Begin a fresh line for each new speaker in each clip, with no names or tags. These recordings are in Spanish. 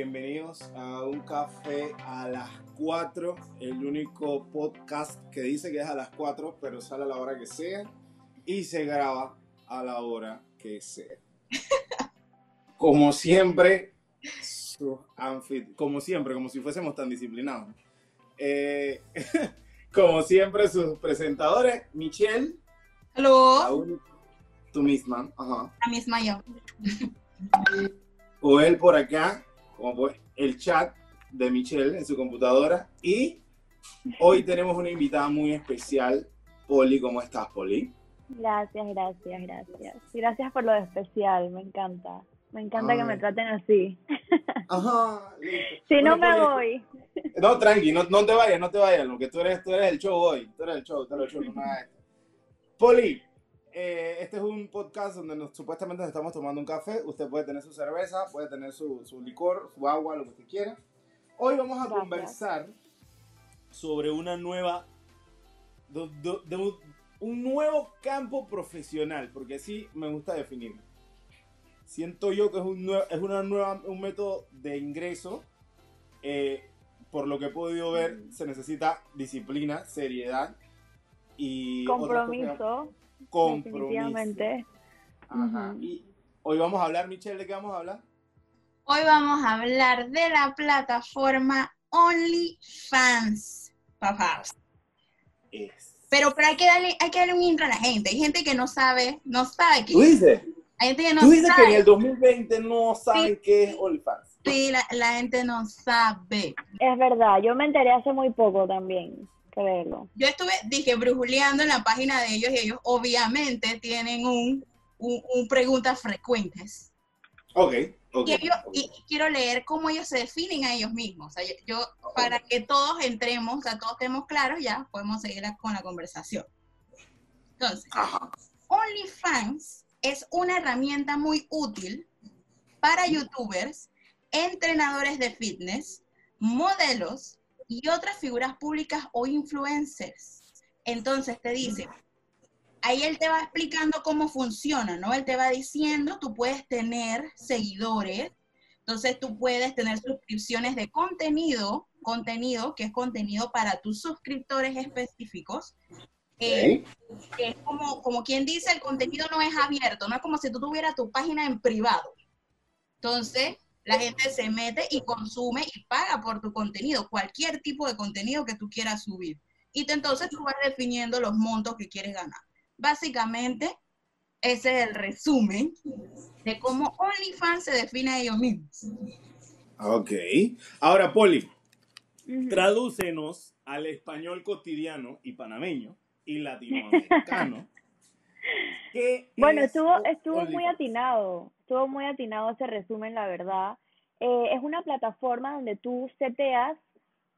bienvenidos a un café a las 4, el único podcast que dice que es a las 4, pero sale a la hora que sea y se graba a la hora que sea. Como siempre, como siempre, como si fuésemos tan disciplinados. Eh, como siempre, sus presentadores, Michelle.
Hello.
Tú misma,
ajá. La misma yo.
O él por acá, como pues el chat de Michelle en su computadora. Y hoy tenemos una invitada muy especial. Poli, ¿cómo estás, Poli?
Gracias, gracias, gracias. Gracias por lo especial, me encanta. Me encanta que me traten así.
Ajá,
Si no me voy.
No, tranqui, no, te vayas, no te vayas, porque tú eres, tú eres el show hoy. Tú eres el show, tú eres el show, no Poli, eh, este es un podcast donde nos, supuestamente nos estamos tomando un café. Usted puede tener su cerveza, puede tener su, su licor, su agua, lo que usted quiera. Hoy vamos a conversar sobre una nueva. De, un, nuevo campo profesional, porque así me gusta definirlo. Siento yo que es un, es una nueva, un método de ingreso. Eh, por lo que he podido ver, se necesita disciplina, seriedad y
compromiso.
Compromiso. Ajá. Y hoy vamos a hablar, Michelle, ¿de qué vamos a hablar?
Hoy vamos a hablar de la plataforma OnlyFans, papás. Pero, pero hay que darle, hay que darle un intro a la gente. Hay gente que no sabe, no sabe
qué. ¿Tú dices? Hay gente que no ¿Tú dices que en el 2020 no saben qué es OnlyFans?
Sí, la, la gente no sabe.
Es verdad, yo me enteré hace muy poco también. Creerlo.
Yo estuve, dije, brujuleando en la página de ellos y ellos obviamente tienen un, un, preguntas frecuentes.
Ok,
y, quiero leer cómo ellos se definen a ellos mismos. O sea, yo, para que todos entremos, o sea, todos estemos claros, ya podemos seguir con la conversación. Entonces, OnlyFans es una herramienta muy útil para youtubers, entrenadores de fitness, modelos y otras figuras públicas o influencers. Entonces te dice, ahí él te va explicando cómo funciona, ¿no? Él te va diciendo, tú puedes tener seguidores, entonces tú puedes tener suscripciones de contenido, contenido que es contenido para tus suscriptores específicos. Eh, que es como, como quien dice, el contenido no es abierto, no es como si tú tuvieras tu página en privado. Entonces, la gente se mete y consume y paga por tu contenido, cualquier tipo de contenido que tú quieras subir. Y entonces tú vas definiendo los montos que quieres ganar. Básicamente, ese es el resumen de cómo OnlyFans se define a ellos mismos.
Ok. Ahora, Poli, tradúcenos al español cotidiano y panameño y latinoamericano.
bueno, estuvo, estuvo muy atinado estuvo muy atinado ese resumen, la verdad. Eh, es una plataforma donde tú seteas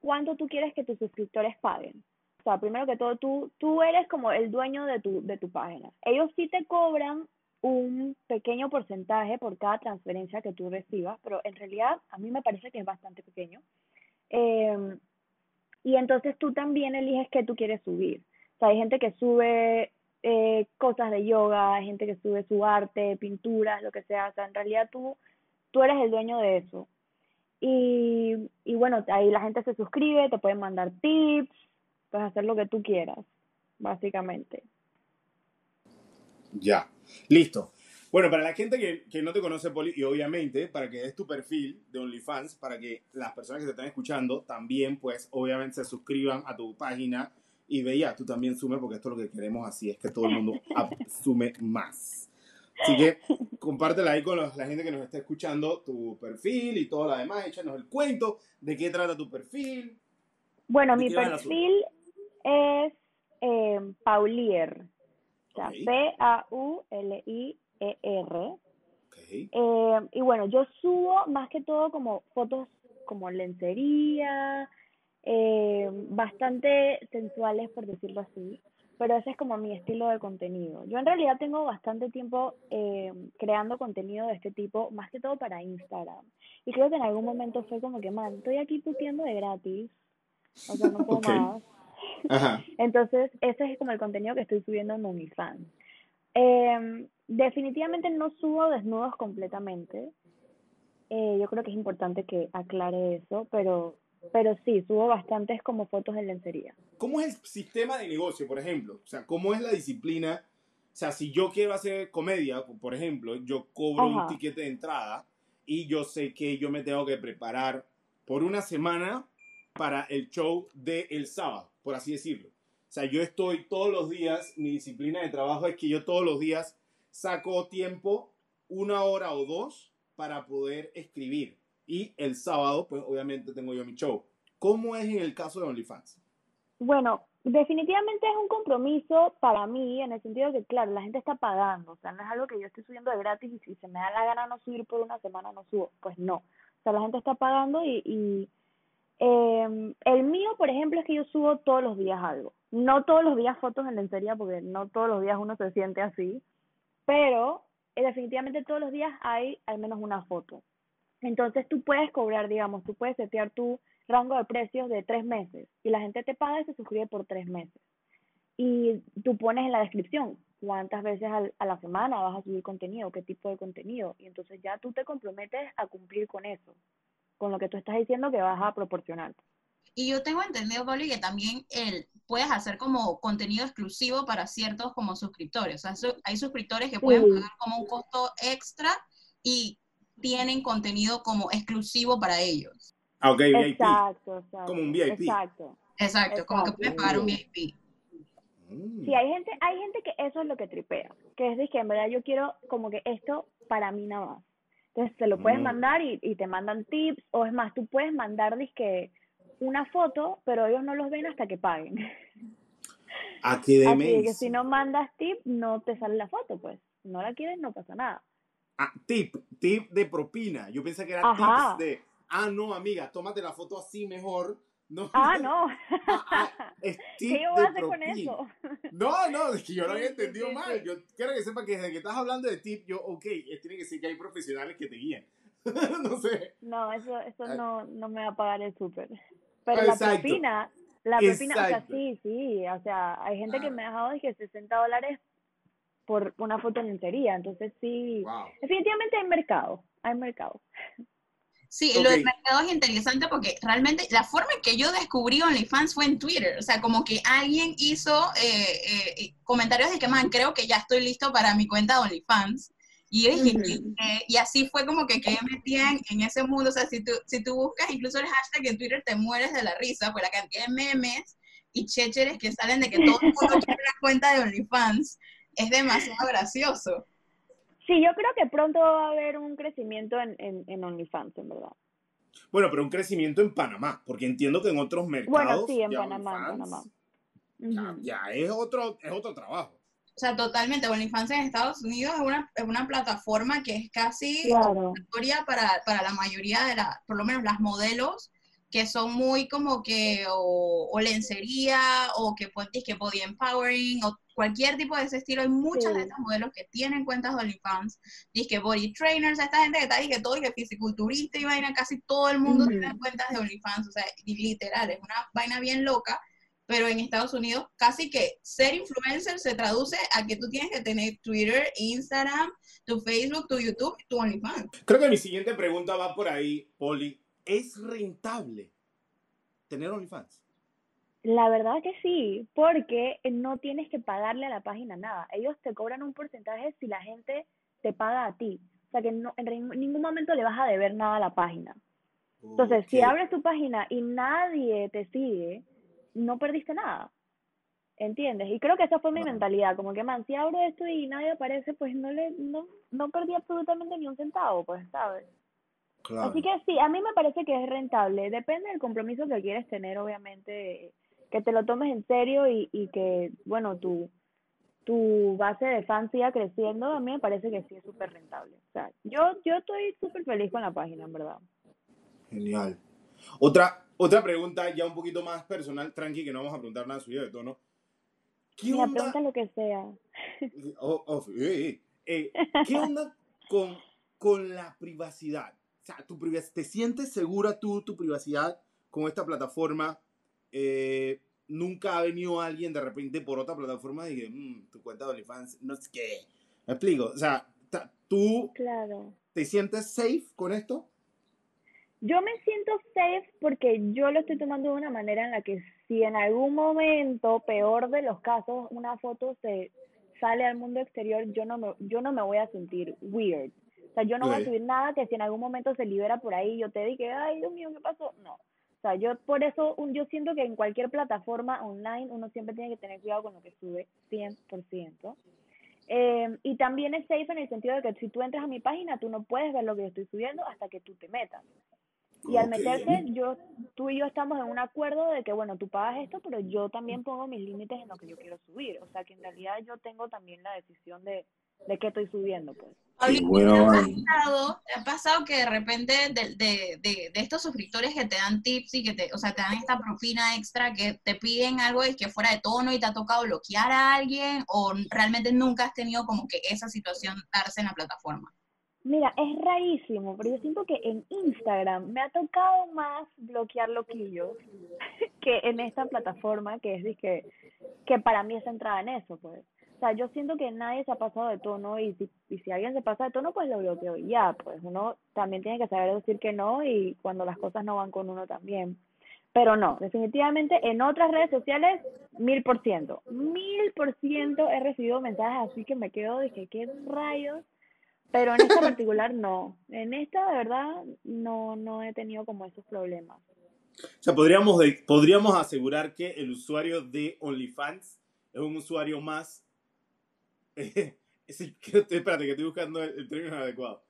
cuánto tú quieres que tus suscriptores paguen. O sea, primero que todo, tú, tú eres como el dueño de tu, de tu página. Ellos sí te cobran un pequeño porcentaje por cada transferencia que tú recibas, pero en realidad a mí me parece que es bastante pequeño. Em, y entonces tú también eliges qué tú quieres subir. O sea, hay gente que sube eh, cosas de yoga, gente que sube su arte, pinturas, lo que sea. O sea, en realidad tú, tú eres el dueño de eso. Y, y bueno, ahí la gente se suscribe, te pueden mandar tips, puedes hacer lo que tú quieras, básicamente.
Ya, listo. Bueno, para la gente que, que, no te conoce, Poli, y obviamente para que des tu perfil de OnlyFans, para que las personas que te están escuchando también, pues, obviamente se suscriban a tu página y veía, tú también sume porque esto es lo que queremos así, es que todo el mundo sume más. Así que compártela ahí con la gente que nos está escuchando tu perfil y todo lo demás, échanos el cuento de qué trata tu perfil.
Bueno, mi perfil es eh, Paulier, o sea, P-A-U-L-I-E-R. Eh, y bueno, yo subo más que todo como fotos como lencería, eh, bastante sensuales, por decirlo así, pero ese es como mi estilo de contenido. Yo en realidad tengo bastante tiempo eh, creando contenido de este tipo, más que todo para Instagram. Y creo que en algún momento fue como que, man, estoy aquí puteando de gratis, o sea, no puedo más. Entonces, ese es como el contenido que estoy subiendo en OnlyFans. Eh, definitivamente no subo desnudos completamente, Eh, yo creo que es importante que aclare eso, pero, pero sí, subo bastantes como fotos en lencería.
¿Cómo es el sistema de negocio, por ejemplo? O sea, ¿cómo es la disciplina? O sea, si yo quiero hacer comedia, por ejemplo, yo cobro un ticket de entrada y yo sé que yo me tengo que preparar por una semana para el show del el sábado, por así decirlo. O sea, yo estoy todos los días, mi disciplina de trabajo es que yo todos los días saco tiempo, una hora o dos, para poder escribir. Y el sábado, pues obviamente tengo yo mi show. ¿Cómo es en el caso de OnlyFans?
Bueno, definitivamente es un compromiso para mí en el sentido que, claro, la gente está pagando. O sea, no es algo que yo estoy subiendo de gratis y si se me da la gana no subir por una semana, no subo. Pues no. O sea, la gente está pagando y, y eh, el mío, por ejemplo, es que yo subo todos los días algo. No todos los días fotos en lencería, porque no todos los días uno se siente así, pero eh, definitivamente todos los días hay al menos una foto. Entonces tú puedes cobrar, digamos, tú puedes setear tu rango de precios de tres meses y la gente te paga y se suscribe por tres meses. Y tú pones en la descripción cuántas veces a la semana vas a subir contenido, qué tipo de contenido. Y entonces ya tú te comprometes a cumplir con eso con lo que tú estás diciendo que vas a proporcionar.
Y yo tengo entendido, Pablo, que también el, puedes hacer como contenido exclusivo para ciertos como suscriptores. O sea, hay suscriptores que pueden pagar como un costo extra y tienen contenido como exclusivo para ellos.
Ah, ok, VIP. Exacto, Como un VIP.
Exacto. Exacto, como que puedes pagar un VIP.
Mm. Sí, hay gente, hay gente que eso es lo que tripea, que es de que en verdad yo quiero como que esto para mí nada más. Entonces te lo puedes mm. mandar y, y, te mandan tips, o es más, tú puedes mandar que una foto, pero ellos no los ven hasta que paguen.
¿A qué Así
que si no mandas tip, no te sale la foto, pues. No la quieres, no pasa nada.
Ah, tip, tip de propina. Yo pensé que era tips de, ah, no, amiga, tómate la foto así mejor no.
Ah, no. Ah, ah, ¿Qué yo voy a hacer con eso?
No, no, es que yo lo había entendido mal. Yo quiero que sepa que desde que estás hablando de tip, yo, ok, tiene que ser que hay profesionales que te guíen. no sé.
No, eso, eso ah. no, no me va a pagar el súper. Pero la propina, la propina, o sea, sí, sí, o sea, hay gente que me ha dejado de 60 dólares por una foto en lencería, entonces sí, definitivamente hay mercado, hay mercado.
Sí, lo del mercado es interesante porque realmente la forma en que yo descubrí OnlyFans fue en Twitter. O sea, como que alguien hizo eh, eh, comentarios de que, man, creo que ya estoy listo para mi cuenta de OnlyFans. Y dije, y así fue como que quedé metida en, ese mundo. O sea, si tú, si tú buscas incluso el hashtag en Twitter, te mueres de la risa por la cantidad de memes y chécheres que salen de que todo el mundo quiere una cuenta de OnlyFans. Es demasiado gracioso.
Sí, yo creo que pronto va a haber un crecimiento en, en, en OnlyFans, en verdad.
Bueno, pero un crecimiento en Panamá, porque entiendo que en otros mercados.
Bueno, sí, en Panamá, Panamá.
Ya, es, otro, es otro trabajo.
O sea, totalmente. OnlyFans en Estados Unidos es una, es una plataforma que es casi obligatoria para, para la mayoría de las, por lo menos las modelos que son muy como que o, lencería o que, que body empowering o cualquier tipo de ese estilo. Hay muchos de estos modelos que tienen cuentas de OnlyFans, que body trainers, esta gente que está que todo, y que fisiculturista y vaina, casi todo el mundo tiene cuentas de OnlyFans, o sea, literal, es una vaina bien loca. Pero en Estados Unidos casi que ser influencer se traduce a que tú tienes que tener Twitter, Instagram, tu Facebook, tu YouTube y tu OnlyFans.
Creo que mi siguiente pregunta va por ahí, Poli ¿Es rentable tener OnlyFans?
La verdad que sí, porque no tienes que pagarle a la página nada. Ellos te cobran un porcentaje si la gente te paga a ti. O sea que no, en ningún momento le vas a deber nada a la página. Entonces, si abres tu página y nadie te sigue, no perdiste nada. ¿Entiendes? Y creo que esa fue mi mentalidad, como que, man, si abro esto y nadie aparece, pues no le no, no perdí absolutamente ni un centavo, pues, ¿sabes? Así que sí, a mí me parece que es rentable. Depende del compromiso que quieres tener, obviamente, que te lo tomes en serio y, y que, bueno, tu, tu base de fans siga creciendo. A mí me parece que sí es súper rentable. O sea, yo, yo estoy súper feliz con la página, en verdad.
Genial. Otra, otra pregunta ya un poquito más personal, tranqui, que no vamos a preguntar nada suyo de tono.
¿Qué onda? pregunta lo que sea.
Oh, oh, eh, eh, ¿Qué onda con, con la privacidad? O sea, tu ¿te sientes segura tú, tu privacidad con esta plataforma? Eh, nunca ha venido alguien de repente por otra plataforma y dije, mmm, tu cuenta de OnlyFans, no sé qué. ¿Me explico? O sea, ¿tú
claro.
te sientes safe con esto?
yo me siento safe porque yo lo estoy tomando de una manera en la que si en algún momento, peor de los casos, una foto se sale al mundo exterior, yo no me, yo no me voy a sentir weird. O sea, yo no voy a subir nada que si en algún momento se libera por ahí, yo te diga, ay, Dios mío, ¿qué pasó? No. O sea, yo por eso, yo siento que en cualquier plataforma online uno siempre tiene que tener cuidado con lo que sube, 100%. Eh, y también es safe en el sentido de que si tú entras a mi página, tú no puedes ver lo que yo estoy subiendo hasta que tú te metas. Y al meterse, yo, tú y yo estamos en un acuerdo de que, bueno, tú pagas esto, pero yo también pongo mis límites en lo que yo quiero subir. O sea, que en realidad yo tengo también la decisión de, de qué estoy subiendo, pues.
¿te, ha pasado, ¿te ha pasado que de repente de, de, de, de, estos suscriptores que te dan tips y que te, o sea, te dan esta propina extra que te piden algo y que fuera de tono y te ha tocado bloquear a alguien o realmente nunca has tenido como que esa situación darse en la plataforma?
Mira, es rarísimo, pero yo siento que en Instagram me ha tocado más bloquear loquillos que en esta plataforma que es que, que para mí es centrada en eso, pues. O sea, yo siento que nadie se ha pasado de tono y si, y si alguien se pasa de tono, pues lo bloqueo y ya, pues uno también tiene que saber decir que no y cuando las cosas no van con uno también. Pero no, definitivamente en otras redes sociales, mil por ciento. Mil por ciento he recibido mensajes así que me quedo, dije, ¿qué rayos? Pero en esta particular no. En esta de verdad no, no he tenido como esos problemas.
O sea, podríamos, podríamos asegurar que el usuario de OnlyFans es un usuario más... Eh, espérate, que estoy buscando el, término adecuado.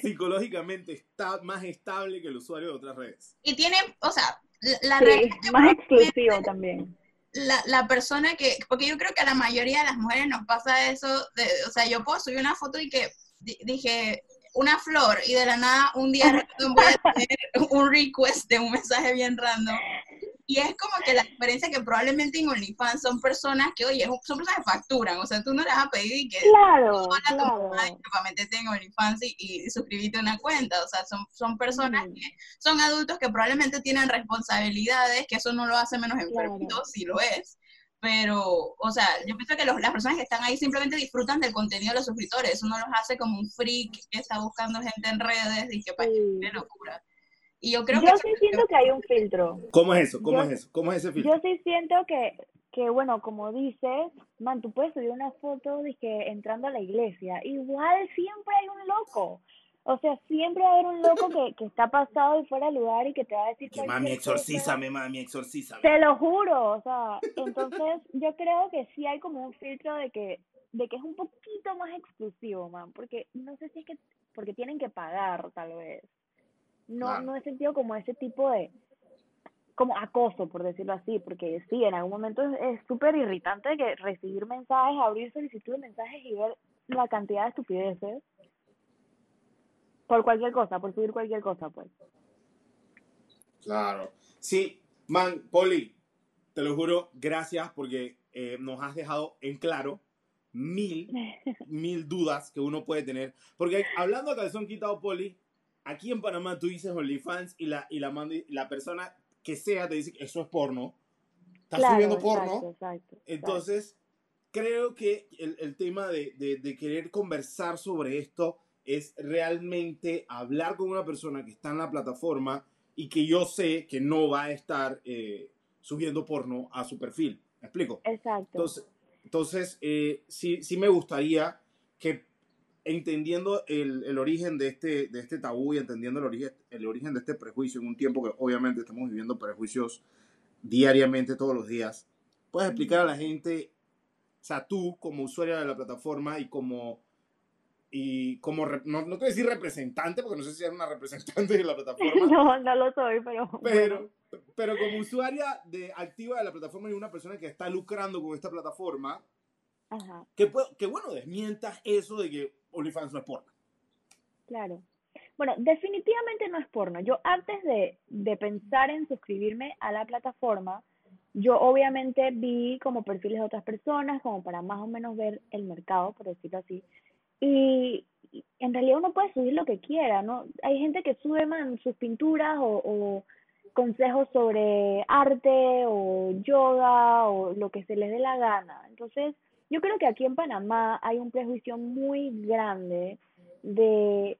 Psicológicamente está más estable que el usuario de otras redes.
Y tiene, o sea, la,
sí, más exclusivo también.
La, la, persona que, porque yo creo que a la mayoría de las mujeres nos pasa eso, de, o sea, yo puedo subir una foto y que dije una flor y de la nada un día voy a tener un request de un mensaje bien random. Y es como que la diferencia que probablemente en OnlyFans son personas que, oye, son personas que facturan, o sea, tú no les has pedido y que
claro, claro.
para meterte en OnlyFans y, y, suscribirte a una cuenta, o sea, son, son personas que son adultos que probablemente tienen responsabilidades, que eso no lo hace menos enfermito, si lo es, pero, o sea, yo pienso que las personas que están ahí simplemente disfrutan del contenido de los suscriptores, eso no los hace como un freak que está buscando gente en redes y que para qué locura. Y yo creo
yo sí siento que hay un filtro.
¿Cómo es eso? ¿Cómo es eso? ¿Cómo es ese filtro?
Yo sí siento que, que, bueno, como dices, man, tú puedes subir una foto de que entrando a la iglesia, igual siempre hay un loco. O sea, siempre va a haber un loco que, que está pasado y fuera de lugar y que te va a decir...
Que mami, exorcízame, mami, exorcízame.
Te lo juro, o sea, entonces yo creo que sí hay como un filtro de que de que es un poquito más exclusivo, man, porque no sé si es que porque tienen que pagar tal vez. No no he sentido como ese tipo de como acoso, por decirlo así, porque sí, en algún momento es súper irritante que recibir mensajes, abrir solicitud de mensajes y ver la cantidad de estupideces por cualquier cosa, por subir cualquier cosa, pues.
Claro. Sí, man, Poli, te lo juro, gracias porque eh, nos has dejado en claro mil, mil dudas que uno puede tener. Porque hablando a calzón quitado, Poli, aquí en Panamá tú dices OnlyFans y la, y la, la persona que sea te dice que eso es porno. Estás subiendo porno. Entonces, creo que el, el tema de, de, de, querer conversar sobre esto es realmente hablar con una persona que está en la plataforma y que yo sé que no va a estar eh, subiendo porno a su perfil. ¿Me explico?
Exacto.
Entonces, entonces eh, sí, sí me gustaría que entendiendo el, el, origen de este, de este tabú y entendiendo el origen, el origen de este prejuicio en un tiempo que obviamente estamos viviendo prejuicios diariamente, todos los días, puedes explicar a la gente, o sea, tú como usuaria de la plataforma y como y como, no, no quiero decir representante, porque no sé si es una representante de la plataforma.
no, no lo soy, pero...
Pero, pero como usuaria de, activa de la plataforma y una persona que está lucrando con esta plataforma,
Ajá.
Que, que bueno, desmientas eso de que OnlyFans no es porno.
Claro. Bueno, definitivamente no es porno. Yo antes de, de pensar en suscribirme a la plataforma, yo obviamente vi como perfiles de otras personas, como para más o menos ver el mercado, por decirlo así. Y, en realidad uno puede subir lo que quiera, ¿no? Hay gente que sube sus pinturas o consejos sobre arte o yoga o lo que se les dé la gana. Entonces, yo creo que aquí en Panamá hay un prejuicio muy grande de,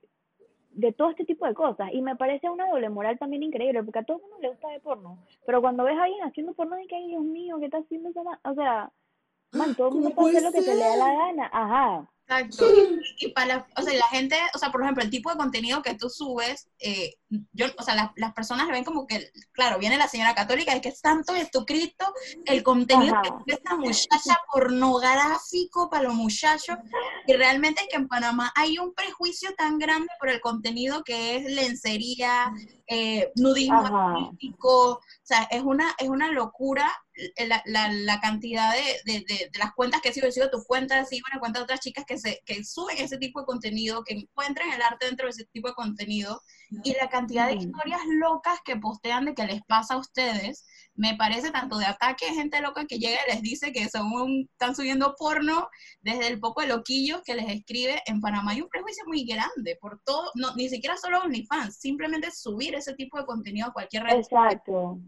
de todo este tipo de cosas. Y me parece una doble moral también increíble, porque a todo el mundo le gusta ver porno. Pero cuando ves a alguien haciendo porno, y que, ay, Dios mío, ¿qué está haciendo esa O sea, man, todo el mundo puede hacer lo que se le da la gana. Ajá.
Exacto. Y, para o sea, la gente, o sea, por ejemplo, el tipo de contenido que tú subes, eh, yo, o sea, las, las personas le ven como que, claro, viene la señora católica, es que es tanto Jesucristo, el contenido que esta muchacha pornográfico para los muchachos, y realmente es que en Panamá hay un prejuicio tan grande por el contenido que es lencería, eh, nudismo artístico, o sea, es una, es una locura la, la, la cantidad de, de, de, las cuentas que sigo, sigo tu cuenta, sigo una cuenta de otras chicas que, se, que suben ese tipo de contenido, que encuentran el arte dentro de ese tipo de contenido, y la cantidad de historias locas que postean de que les pasa a ustedes, me parece tanto de ataque, gente loca que llega y les dice que son están subiendo porno, desde el poco de loquillos que les escribe, en Panamá hay un prejuicio muy grande por todo, no, ni siquiera solo OnlyFans, simplemente subir ese tipo de contenido a cualquier red.
Exacto.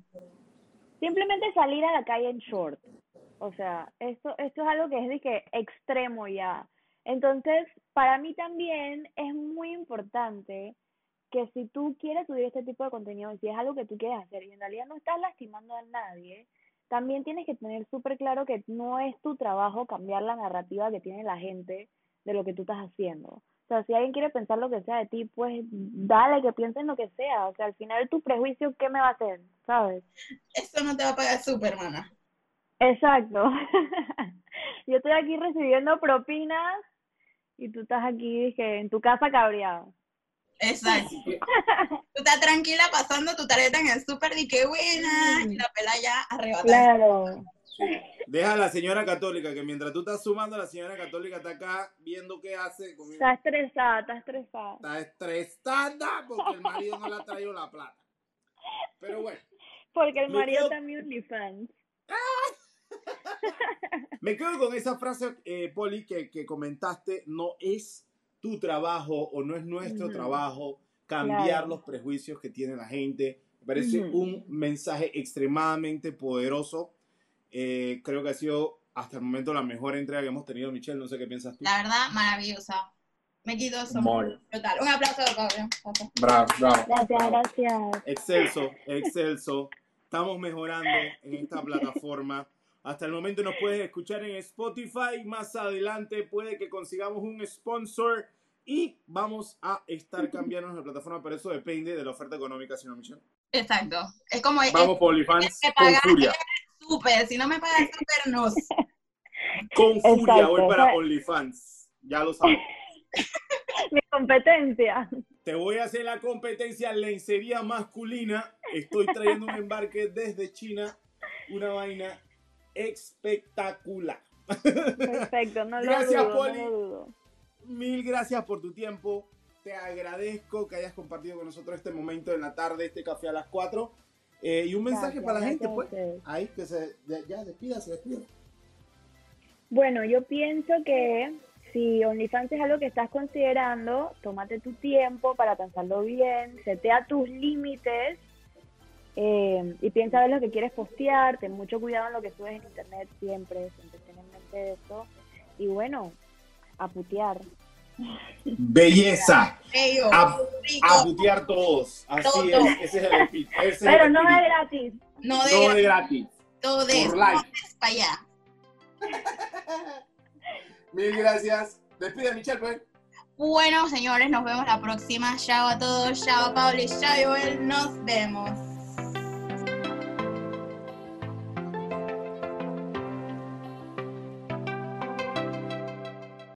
Simplemente salir a la calle en short. O sea, esto, esto es algo que es de que extremo ya. Entonces, para mí también es muy importante que si tú quieres subir este tipo de contenido, si es algo que tú quieres hacer y en realidad no estás lastimando a nadie, también tienes que tener súper claro que no es tu trabajo cambiar la narrativa que tiene la gente de lo que tú estás haciendo. O sea, si alguien quiere pensar lo que sea de ti, pues dale que piensen lo que sea. O sea, al final tu prejuicio, ¿qué me va a hacer? ¿Sabes?
Eso no te va a pagar súper, hermana.
Exacto. Yo estoy aquí recibiendo propinas y tú estás aquí, dije, en tu casa cabreado.
Exacto. Tú estás tranquila pasando tu tarjeta en el súper y qué buena, y la pela ya arrebatada.
Claro.
Deja a la señora católica, que mientras tú estás sumando, la señora católica está acá viendo qué hace.
Está estresada, está estresada.
Está estresada porque el marido no le ha traído la plata. Pero bueno.
Porque el marido también es OnlyFans.
Me quedo con esa frase, eh, Poli, que, que comentaste, no es tu trabajo o no es nuestro trabajo cambiar los prejuicios que tiene la gente. Me parece un mensaje extremadamente poderoso. Eh, creo que ha sido hasta el momento la mejor entrega que hemos tenido, Michelle. No sé qué piensas tú.
La verdad, maravillosa. Me quito eso. Total. Un aplauso Pablo.
Bravo, bravo.
Gracias, gracias.
Excelso, excelso. Estamos mejorando en esta plataforma. Hasta el momento nos puedes escuchar en Spotify. Más adelante puede que consigamos un sponsor y vamos a estar cambiando la plataforma, pero eso depende de la oferta económica, si no, Michelle.
Exacto. Es como.
Vamos por OnlyFans con furia.
Súper, si no me pagas súper, no.
Con furia voy para OnlyFans. Ya lo sabes.
Mi competencia.
Te voy a hacer la competencia lencería masculina. Estoy trayendo un embarque desde China. Una vaina espectacular.
Perfecto, no lo
Gracias,
dudo,
Poli.
no lo dudo.
Mil gracias por tu tiempo. Te agradezco que hayas compartido con nosotros este momento en la tarde, este café a las 4. Eh, y un mensaje
Gracias,
para la gente, pues. Ahí, que se. Ya, ya despida, se despida.
Bueno, yo pienso que si OnlyFans es algo que estás considerando, tómate tu tiempo para pensarlo bien, setea tus límites eh, y piensa ver lo que quieres postear, ten mucho cuidado en lo que subes en internet siempre, siempre ten en mente eso. Y bueno, a putear.
Belleza.
Bello,
A, a putear todos. Así
Todo.
es. Ese es el espíritu. ese es
Pero
el
no es gratis.
No de,
No de gratis.
todo de
por like.
para allá.
Mil gracias. Despide, Michelle, pues.
Bueno, señores, nos vemos la próxima. Chao a todos, chao Pablo y chao Joel. Nos vemos.